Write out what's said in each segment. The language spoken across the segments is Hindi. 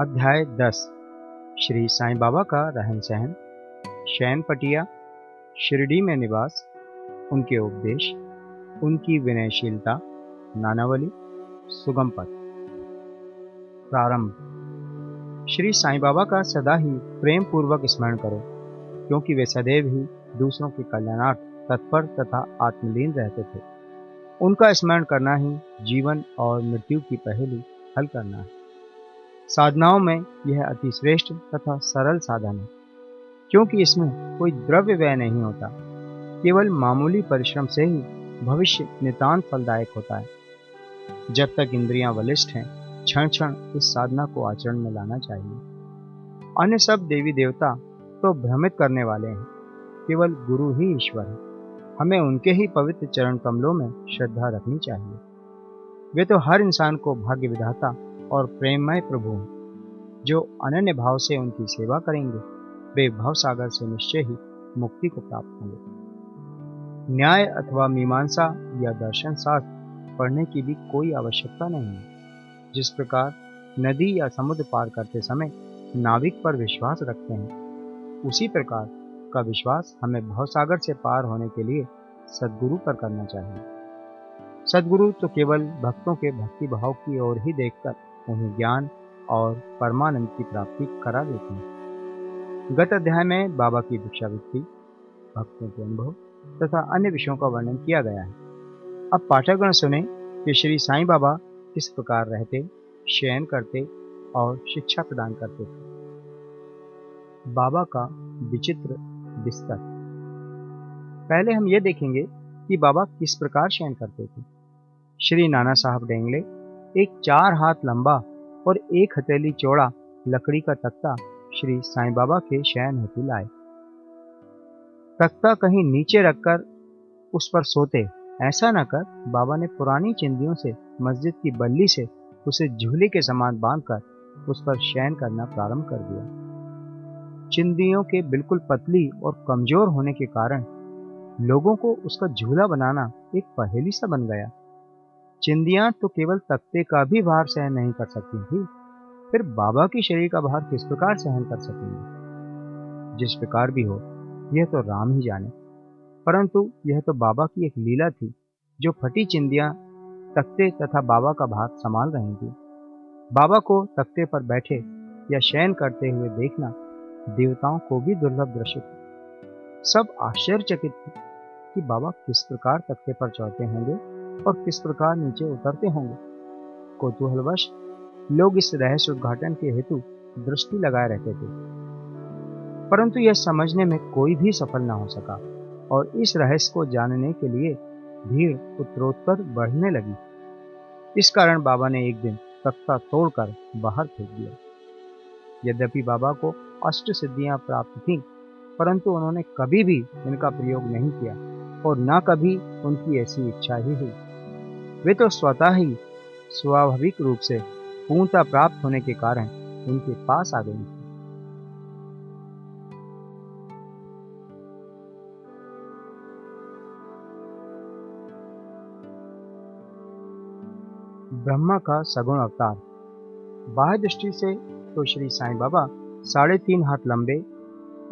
अध्याय दस। श्री साईं बाबा का रहन सहन, शयन पटिया, शिरडी में निवास, उनके उपदेश, उनकी विनयशीलता, नानावली सुगम पथ प्रारंभ। श्री साईं बाबा का सदा ही प्रेम पूर्वक स्मरण करो, क्योंकि वे सदैव ही दूसरों के कल्याणार्थ तत्पर तथा आत्मलीन रहते थे। उनका स्मरण करना ही जीवन और मृत्यु की पहेली हल करना है। साधनाओं में यह अति श्रेष्ठ तथा सरल साधन है, क्योंकि इसमें कोई द्रव्य व्यय नहीं होता। केवल मामूली परिश्रम से ही भविष्य नितान फलदायक होता है। जब तक इंद्रियाँ बलिष्ठ हैं क्षण क्षण इस साधना को आचरण में लाना चाहिए। अन्य सब देवी देवता तो भ्रमित करने वाले हैं। केवल गुरु ही ईश्वर है। हमें उनके ही पवित्र चरण कमलों में श्रद्धा रखनी चाहिए। वे तो हर इंसान को भाग्य विधाता और प्रेममय प्रभु जो अनन्य भाव से उनकी सेवा करेंगे, वे भव सागर से निश्चय ही मुक्ति को प्राप्त होंगे। न्याय अथवा मीमांसा या दर्शन शास्त्र पढ़ने की भी कोई आवश्यकता नहीं है। जिस प्रकार नदी या समुद्र पार करते समय नाविक पर विश्वास रखते हैं, उसी प्रकार का विश्वास हमें भवसागर से पार होने के लिए सदगुरु पर करना चाहिए। सदगुरु तो केवल भक्तों के भक्ति भाव की ओर ही देखकर उन्हें ज्ञान और परमानंद की प्राप्ति करा देते हैं। गत अध्याय में बाबा की भिक्षावृत्ति भक्तों के अनुभव तथा अन्य विषयों का वर्णन किया गया है। अब पाठकगण सुने कि श्री साईं बाबा किस प्रकार रहते, शयन करते और शिक्षा प्रदान करते थे। बाबा का विचित्र बिस्तर। पहले हम ये देखेंगे कि बाबा किस प्रकार शयन करते थे। श्री नाना साहब डेंगले एक चार हाथ लंबा और एक हथेली चौड़ा लकड़ी का तख्ता श्री साईं बाबा के शयन हेतु लाए। तख्ता कहीं नीचे रखकर उस पर सोते, ऐसा न कर बाबा ने पुरानी चिंदियों से, मस्जिद की बल्ली से उसे झूले के समान बांधकर उस पर शयन करना प्रारंभ कर दिया। चिंदियों के बिल्कुल पतली और कमज़ोर होने के कारण लोगों को उसका झूला बनाना एक पहेली सा बन गया। चिंदियाँ तो केवल तख्ते का भी भार सहन नहीं कर सकती थी, फिर बाबा की शरीर का भार किस प्रकार सहन कर सकेंगे? जिस प्रकार भी हो, यह तो राम ही जाने। परंतु यह तो बाबा की एक लीला थी, जो फटी चिंदियाँ तख्ते तथा बाबा का भार संभाल रही थी। बाबा को तख्ते पर बैठे या शयन करते हुए देखना देवताओं को भी दुर्लभ दृश्य था। सब आश्चर्यचकित थे कि बाबा किस प्रकार तख्ते पर चढ़ते होंगे। और किस प्रकार नीचे उतरते होंगे। कौतूहलवश लोग इस रहस्य उद्घाटन के हेतु दृष्टि लगाए रहते थे। परंतु यह समझने में कोई भी सफल न हो सका और इस रहस्य को जानने के लिए भीड़ उत्तरोत्तर बढ़ने लगी। इस कारण बाबा ने एक दिन तख्ता तोड़कर बाहर फेंक दिया। यद्यपि बाबा को अष्ट सिद्धियाँ प्राप्त थीं, परंतु उन्होंने कभी भी इनका प्रयोग नहीं किया और न कभी उनकी ऐसी इच्छा ही हुई। वे तो स्वतः ही स्वाभाविक रूप से पूर्णता प्राप्त होने के कारण उनके पास आ गई। ब्रह्मा का सगुण अवतार। बाह्य दृष्टि से तो श्री साईं बाबा साढ़े तीन हाथ लंबे,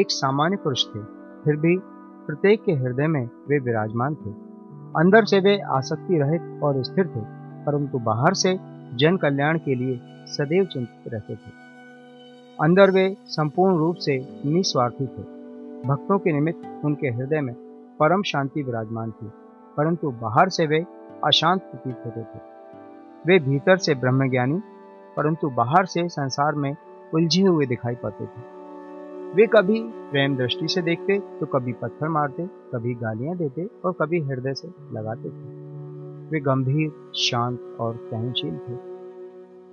एक सामान्य पुरुष थे, फिर भी प्रत्येक के हृदय में वे विराजमान थे। अंदर से वे आसक्ति रहित और स्थिर थे, परंतु बाहर से जन कल्याण के लिए सदैव चिंतित रहते थे। अंदर वे संपूर्ण रूप से निस्वार्थी थे। भक्तों के निमित्त उनके हृदय में परम शांति विराजमान थी, परंतु बाहर से वे अशांत प्रतीत होते थे। वे भीतर से ब्रह्मज्ञानी, परंतु बाहर से संसार में उलझे हुए दिखाई पड़ते थे। वे कभी प्रेम दृष्टि से देखते तो कभी पत्थर मारते, कभी गालियाँ देते और कभी हृदय से लगाते थे वे गंभीर, शांत और सहनशील थे।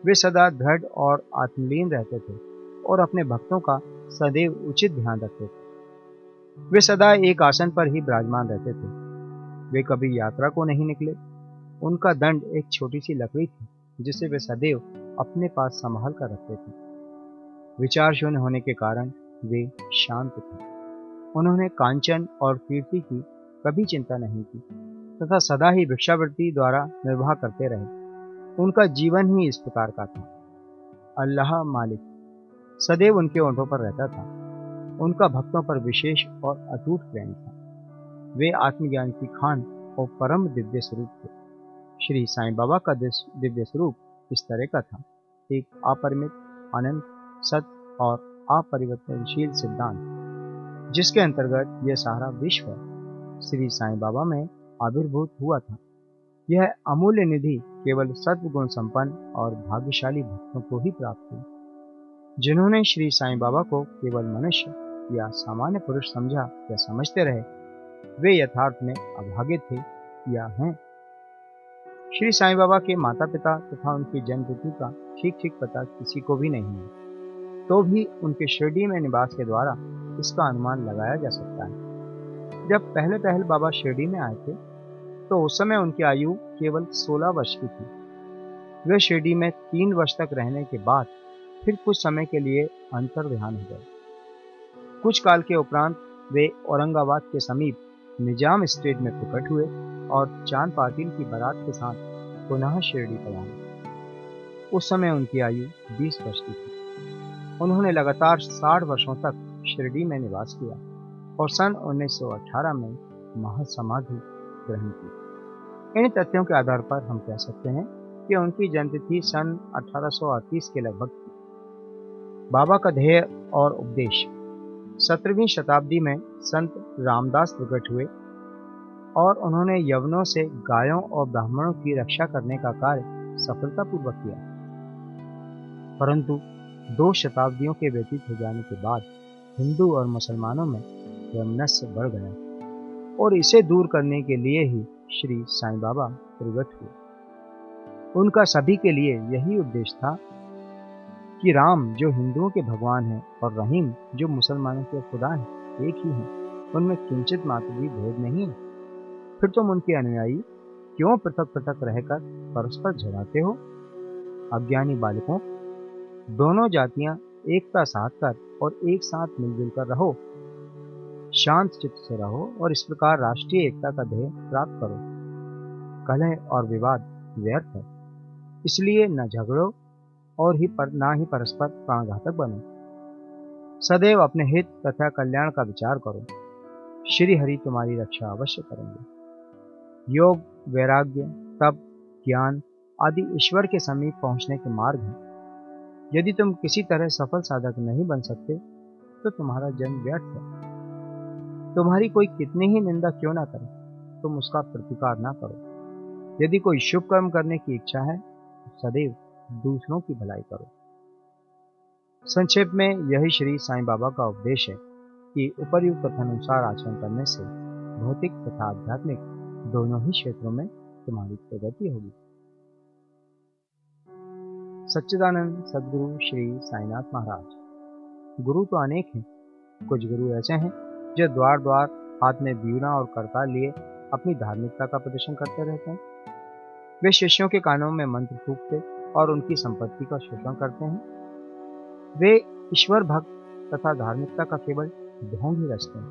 वे सदा दृढ़ और आत्मलीन रहते थे और अपने भक्तों का सदैव उचित ध्यान रखते थे। वे सदा एक आसन पर ही विराजमान रहते थे। वे कभी यात्रा को नहीं निकले। उनका दंड एक छोटी सी लकड़ी थी, जिसे वे सदैव अपने पास संभाल कर रखते थे। विचार शून्य होने के कारण वे शांत थे। उन्होंने कांचन और कीर्ति की कभी चिंता नहीं की, तथा सदा ही भिक्षावृत्ति द्वारा निर्वाह करते रहे। उनका जीवन ही इस प्रकार का था। अल्लाह मालिक सदैव उनके ओंठों पर रहता था। उनका भक्तों पर विशेष और अटूट प्रेम था। वे आत्मज्ञान की खान और परम दिव्य स्वरूप थे। श्री साईं बाबा का दिव्य स्वरूप इस तरह का था। एक अपरिमित, अनंत, सत्य और अपरिवर्तनशील सिद्धांत, जिसके अंतर्गत यह सारा विश्व श्री साईं बाबा में आविर्भूत हुआ था। यह अमूल्य निधि केवल सत्वगुण संपन्न और भाग्यशाली भक्तों को ही प्राप्त हुई, जिन्होंने श्री साईं बाबा को केवल मनुष्य या सामान्य पुरुष समझा या समझते रहे, वे यथार्थ में अभागे थे या हैं। श्री साईं बाबा के माता पिता तथा उनकी जन्मतिथि का ठीक ठीक पता किसी को भी नहीं है। तो भी उनके शिरडी में निवास के द्वारा इसका अनुमान लगाया जा सकता है। जब पहले पहल बाबा शिरडी में आए थे तो उस समय उनकी आयु केवल 16 वर्ष की थी। वे शिरडी में तीन वर्ष तक रहने के बाद फिर कुछ समय के लिए अंतर ध्यान हो गए। कुछ काल के उपरांत वे औरंगाबाद के समीप निज़ाम स्टेट में प्रकट हुए और चाँद पाटिल की बारात के साथ पुनः शिरडी पर आए। उस समय उनकी आयु 20 वर्ष की थी। उन्होंने लगातार 60 वर्षों तक शिरडी में निवास किया और सन 1918 में महासमाधि ग्रहण की। इन तथ्यों के आधार पर हम कह सकते हैं कि उनकी जन्मतिथि सन 1838 के लगभग थी। बाबा का ध्येय और उपदेश। सत्रहवीं शताब्दी में संत रामदास प्रकट हुए और उन्होंने यवनों से गायों और ब्राह्मणों की रक्षा करने का कार्य सफलतापूर्वक किया। परंतु दो शताब्दियों के व्यतीत हो जाने के बाद हिंदू और मुसलमानों में वैमनस्य बढ़ गया और इसे दूर करने के लिए ही श्री साईं बाबा प्रकट हुए। उनका सभी के लिए यही उद्देश्य था कि राम जो हिंदुओं के भगवान हैं और रहीम जो मुसलमानों के खुदा हैं, एक ही हैं, उनमें किंचित मात्र भी भेद नहीं है। फिर तुम उनके अनुयायी क्यों पृथक पृथक रहकर परस्पर झगड़ाते हो? अज्ञानी बालकों दोनों जातियाँ एकता साथ कर और एक साथ मिलजुल कर रहो। शांत चित्त से रहो और इस प्रकार राष्ट्रीय एकता का ध्येय प्राप्त करो। कलह और विवाद व्यर्थ है। इसलिए न झगड़ो और ही पर, ना ही परस्पर प्राणघातक बनो। सदैव अपने हित तथा कल्याण का विचार करो। श्री हरि तुम्हारी रक्षा अवश्य करेंगे। योग, वैराग्य, तप, ज्ञान आदि ईश्वर के समीप पहुँचने के मार्ग हैं। यदि तुम किसी तरह सफल साधक नहीं बन सकते तो तुम्हारा जन्म व्यर्थ है। तुम्हारी कोई कितनी ही निंदा क्यों ना करे, तुम उसका प्रतिकार ना करो। यदि कोई शुभ कर्म करने की इच्छा है तो सदैव दूसरों की भलाई करो। संक्षेप में यही श्री साईं बाबा का उपदेश है कि उपरयुक्त अनुसार आचरण करने से भौतिक तथा आध्यात्मिक दोनों ही क्षेत्रों में तुम्हारी प्रगति होगी। सच्चिदानंद सदगुरु श्री साईनाथ महाराज। गुरु तो अनेक हैं, कुछ गुरु ऐसे हैं, जो द्वार द्वार हाथ में बीड़ा और करताल लिए अपनी धार्मिकता का प्रदर्शन करते रहते हैं। वे शिष्यों के कानों में मंत्र फूकते और उनकी संपत्ति का शोषण करते हैं। वे ईश्वर भक्त तथा धार्मिकता का केवल ढोंग ही रचते हैं।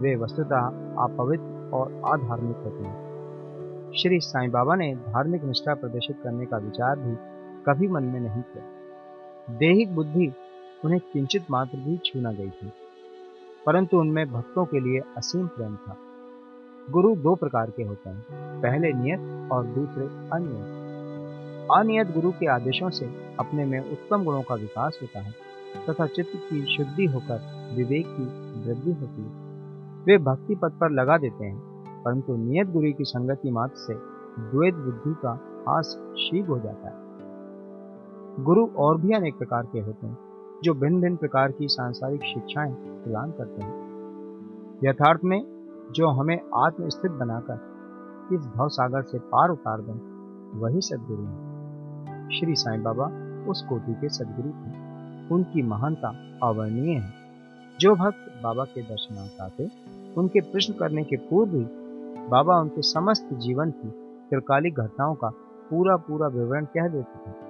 वे वस्तुतः अपवित्र और अधार्मिक होते हैं। श्री साईं बाबा ने धार्मिक निष्ठा प्रदर्शित करने का विचार भी कभी मन में नहीं किया। देहिक बुद्धि उन्हें किंचित मात्र भी छू न गई थी, परंतु उनमें भक्तों के लिए असीम प्रेम था। गुरु दो प्रकार के होते हैं, पहले नियत और दूसरे अनियत। अनियत गुरु के आदेशों से अपने में उत्तम गुणों का विकास होता है, तथा चित्त की शुद्धि होकर विवेक की वृद्धि होती है। वे भक्ति पद पर लगा देते हैं, परंतु नियत गुरु की संगति मात्र से द्वैत बुद्धि का हास शीघ्र हो जाता है। गुरु और भी अनेक प्रकार के होते हैं, जो भिन्न भिन्न प्रकार की सांसारिक शिक्षाएँ प्रदान करते हैं। यथार्थ में, जो हमें आत्मस्थित बनाकर इस भव सागर से पार उतार दें, वही सदगुरु हैं। श्री साईं बाबा उस कोटि के सदगुरु थे। उनकी महानता अवर्णीय है। जो भक्त बाबा के दर्शनार्थ आते, उनके प्रश्न करने के पूर्व ही बाबा उनके समस्त जीवन की त्रिकालिक घटनाओं का पूरा पूरा विवरण कह देते थे।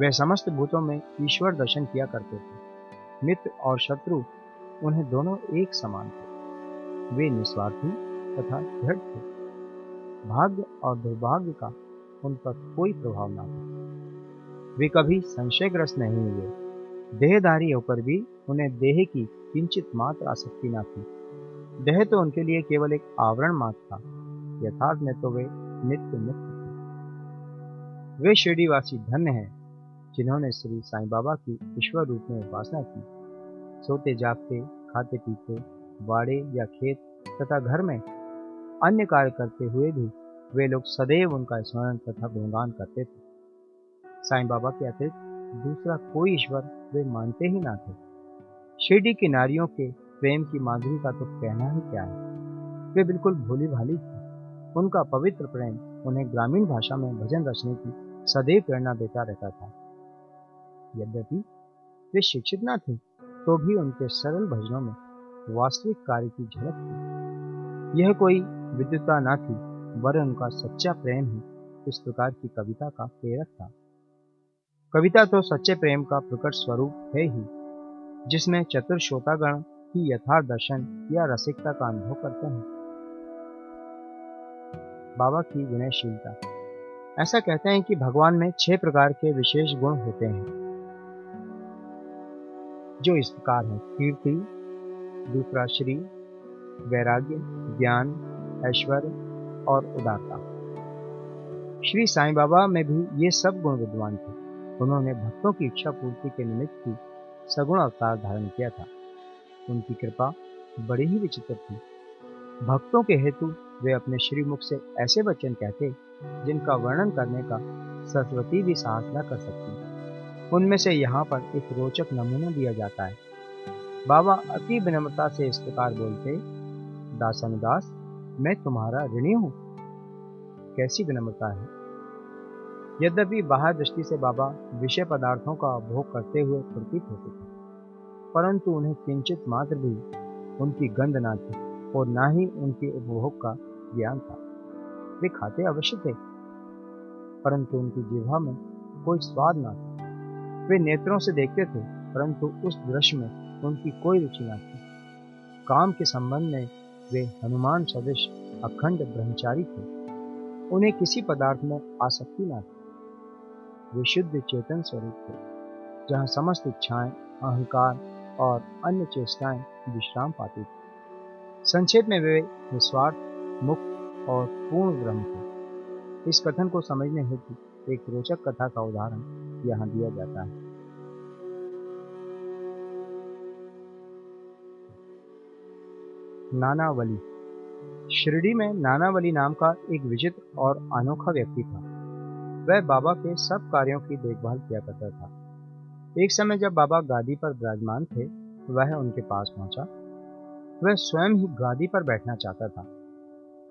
वे समस्त भूतों में ईश्वर दर्शन किया करते थे। मित्र और शत्रु उन्हें दोनों एक समान थे। वे निस्वार्थी तथा दृढ़ थे। भाग्य और दुर्भाग्य का उन पर कोई प्रभाव ना था। वे कभी संशयग्रस्त नहीं हुए। देहधारी होकर भी उन्हें देह की किंचित मात्र आसक्ति न थी। देह तो उनके लिए केवल एक आवरण मात्र था। यथार्थ में तो वे नित्य मुक्त थे। वे शिरडीवासी धन्य हैं। जिन्होंने श्री साईं बाबा की ईश्वर रूप में उपासना की। सोते, जागते, खाते, पीते, बाड़े या खेत तथा घर में अन्य कार्य करते हुए भी वे लोग सदैव उनका स्मरण तथा गुणगान करते थे। साईं बाबा के अतिरिक्त दूसरा कोई ईश्वर वे मानते ही ना थे। शिरडी की नारियों के प्रेम की माधुरी का तो कहना ही क्या है? वे बिल्कुल भोली भाली थी। उनका पवित्र प्रेम उन्हें ग्रामीण भाषा में भजन रचने की सदैव प्रेरणा देता रहता था। यद्यपि वे शिक्षित न थे तो भी उनके सरल भजनों में वास्तविक कार्य की झलक थी। यह कोई विद्युता न थी वरन उनका सच्चा प्रेम ही इस प्रकार की कविता का प्रेरक था। कविता तो सच्चे प्रेम का प्रकट स्वरूप है ही, जिसमें चतुर श्रोतागण की यथार्थ दर्शन या रसिकता का अनुभव करते हैं। बाबा की विनयशीलता। ऐसा कहते हैं कि भगवान में छह प्रकार के विशेष गुण होते हैं। जो इस प्रकार है। कीर्ति, दूसरा श्री, वैराग्य, ज्ञान ऐश्वर्य और उदारता। श्री साईं बाबा में भी ये सब गुण विद्वान थे। उन्होंने भक्तों की इच्छा पूर्ति के निमित्त ही सगुण अवतार धारण किया था। उनकी कृपा बड़ी ही विचित्र थी। भक्तों के हेतु वे अपने श्रीमुख से ऐसे वचन कहते, जिनका वर्णन करने का सरस्वती भी साहस न कर सकती। उनमें से यहाँ पर एक रोचक नमूना दिया जाता है। बाबा अति विनम्रता से इस प्रकार बोलते दासनुदास मैं तुम्हारा ऋणी हूँ। कैसी विनम्रता है? यद्यपि बाहर दृष्टि से बाबा विषय पदार्थों का उपभोग करते हुए प्रतीत होते थे, परंतु उन्हें किंचित मात्र भी उनकी गंध ना थी और ना ही उनके उपभोग का ज्ञान था। वे खाते अवश्य थे, परंतु उनकी जिह्वा में कोई स्वाद ना था। वे नेत्रों से देखते थे, परंतु उस दृश्य में उनकी कोई रुचि ना थी। काम के संबंध में वे हनुमान सदृश, अखंड ब्रह्मचारी थे। उन्हें किसी पदार्थ में आसक्ति ना थी। वे शुद्ध चेतन स्वरूप थे, जहाँ समस्त इच्छाएँ, अहंकार और अन्य चेष्टाएँ विश्राम पाती थी। संक्षेप में वे निस्वार्थ, मुक्त और पूर्ण ब्रह्म थे। इस कथन को समझने हेतु एक रोचक कथा का उदाहरण यहाँ दिया जाता है। नानावली। शिरडी में नानावली नाम का एक विचित्र और अनोखा व्यक्ति था। वह बाबा के सब कार्यों की देखभाल किया करता था। एक समय जब बाबा गादी पर विराजमान थे, वह उनके पास पहुँचा। वह स्वयं ही गादी पर बैठना चाहता था,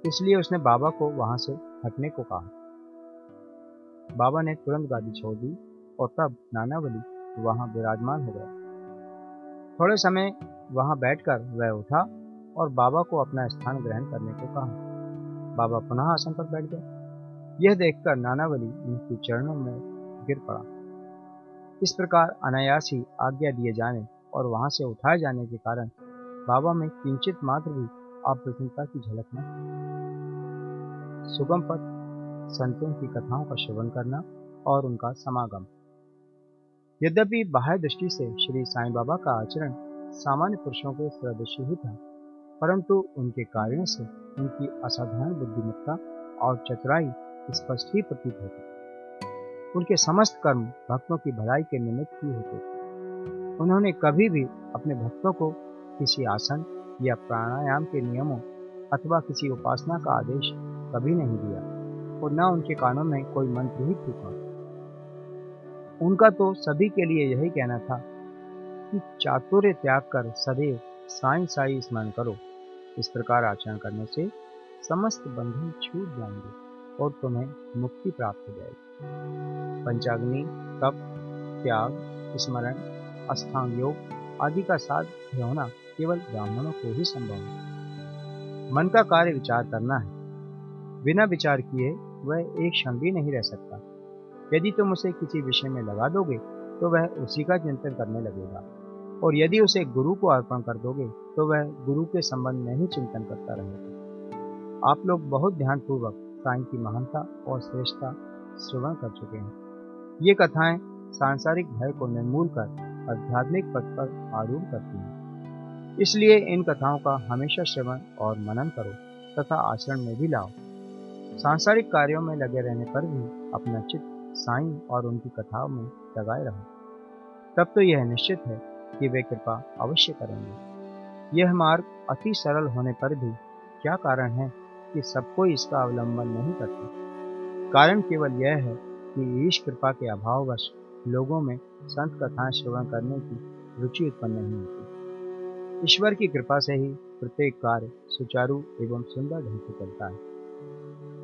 इसलिए उसने बाबा को वहाँ से हटने को कहा। बाबा ने तुरंत गादी छोड़ दी और तब नानावली वहाँ विराजमान हो गया। थोड़े समय वहाँ बैठकर वह उठा और बाबा को अपना स्थान ग्रहण करने को कहा। बाबा पुनः आसन पर बैठ गए। यह देखकर नानावली उनके चरणों में गिर पड़ा। इस प्रकार अनायास ही आज्ञा दिए जाने और वहाँ से उठाए जाने के कारण बाबा में किंचित मात्र भी अप्रसन्नता की झलक न सुगम पथ, संतों की कथाओं का श्रवण करना और उनका समागम। यद्यपि बाह्य दृष्टि से श्री साईं बाबा का आचरण सामान्य पुरुषों के सदृश ही था, परंतु उनके कार्यों से उनकी असाधारण बुद्धिमत्ता और चतुराई स्पष्ट ही प्रतीत होती उनके समस्त कर्म भक्तों की भलाई के निमित्त ही होते थे। उन्होंने कभी भी अपने भक्तों को किसी आसन या प्राणायाम के नियमों अथवा किसी उपासना का आदेश कभी नहीं दिया, और न उनके कानों में कोई मंत्र ही फूका उनका तो सभी के लिए यही कहना था कि चातुर्य त्याग कर सदैव साई साई स्मरण करो। इस प्रकार आचरण करने से समस्त बंधन छूट जाएँगे और तुम्हें मुक्ति प्राप्त हो जाएगी। पंचाग्नि, तप, त्याग, स्मरण अस्थांग योग आदि का साथ होना केवल ब्राह्मणों को ही संभव है। मन का कार्य विचार करना है। बिना विचार किए वह एक क्षण भी नहीं रह सकता। यदि तुम उसे किसी विषय में लगा दोगे तो वह उसी का चिंतन करने लगेगा। और यदि उसे गुरु को अर्पण कर दोगे तो वह गुरु के संबंध में ही चिंतन करता रहेगा। आप लोग बहुत ध्यानपूर्वक साईं की महानता और श्रेष्ठता श्रवण कर चुके हैं। ये कथाएँ सांसारिक भय को निर्मूल कर आध्यात्मिक पथ पर आरूढ़ करती हैं। इसलिए इन कथाओं का हमेशा श्रवण और मनन करो तथा आचरण में भी लाओ। सांसारिक कार्यों में लगे रहने पर भी अपना चित्त साईं और उनकी कथाओं में लगाए रहो। तब तो यह निश्चित है कि वे कृपा अवश्य करेंगे। यह मार्ग अति सरल होने पर भी क्या कारण है कि सब कोई इसका अवलंबन नहीं करते? कारण केवल यह है कि ईश कृपा के अभाववश लोगों में संत कथाएँ श्रवण करने की रुचि उत्पन्न नहीं होती। ईश्वर की कृपा से ही प्रत्येक कार्य सुचारू एवं सुंदर ढंग से चलता है।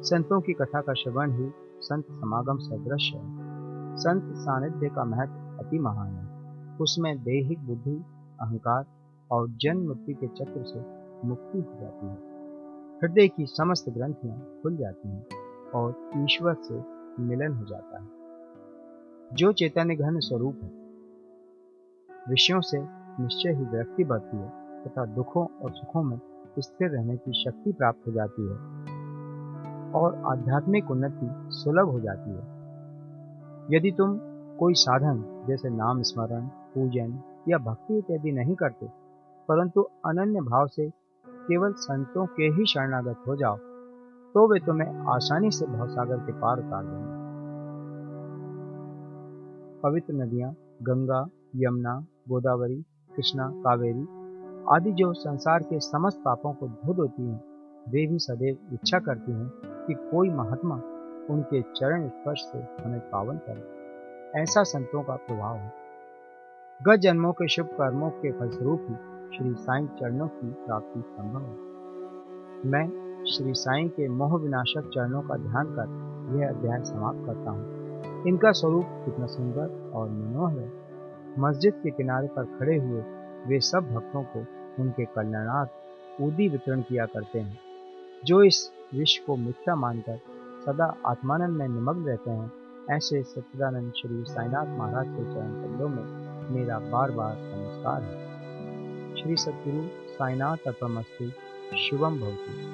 संतों की कथा का श्रवण ही संत समागम सदृश है। संत सानिध्य का महत्व अति महान है। उसमें दैहिक बुद्धि, अहंकार और जन्म मृत्यु के चक्र से मुक्ति हो जाती है। हृदय की समस्त ग्रंथियाँ खुल जाती हैं और ईश्वर से मिलन हो जाता है। जो चैतन्य घन स्वरूप है, विषयों से निश्चय ही व्यक्ति बढ़ती है तथा दुखों और सुखों में स्थिर रहने की शक्ति प्राप्त हो जाती है। और आध्यात्मिक उन्नति सुलभ हो जाती है। यदि तुम कोई साधन, जैसे नाम स्मरण, पूजन या भक्ति इत्यादि नहीं करते, परंतु अनन्य भाव से केवल संतों के ही शरणागत हो जाओ तो वे तुम्हें आसानी से भवसागर के पार उतार देंगे। पवित्र नदियाँ, गंगा, यमुना, गोदावरी, कृष्णा, कावेरी आदि जो संसार के समस्त पापों को धो देती हैं, वे भी सदैव इच्छा करती हैं कि कोई महात्मा उनके चरण स्पर्श से हमें पावन करे। ऐसा संतों का प्रभाव है। गत जन्मों के शुभ कर्मों के फलस्वरूप ही श्री साईं चरणों की प्राप्ति संभव है। मैं श्री साईं के मोह विनाशक चरणों का ध्यान कर यह अध्याय समाप्त करता हूँ। इनका स्वरूप कितना सुंदर और मनोहर है। मस्जिद के किनारे पर खड़े हुए वे सब भक्तों को उनके कल्याणार्थ ऊदी वितरण किया करते हैं। जो इस विश्व को मिथ्या मानकर सदा आत्मानंद में निमग्न रहते हैं। ऐसे सच्चिदानंद श्री साईनाथ महाराज के चरण कमलों में मेरा बार बार नमस्कार है। श्री सतगुरु साईनाथ अपमस्तु शुभम भवती।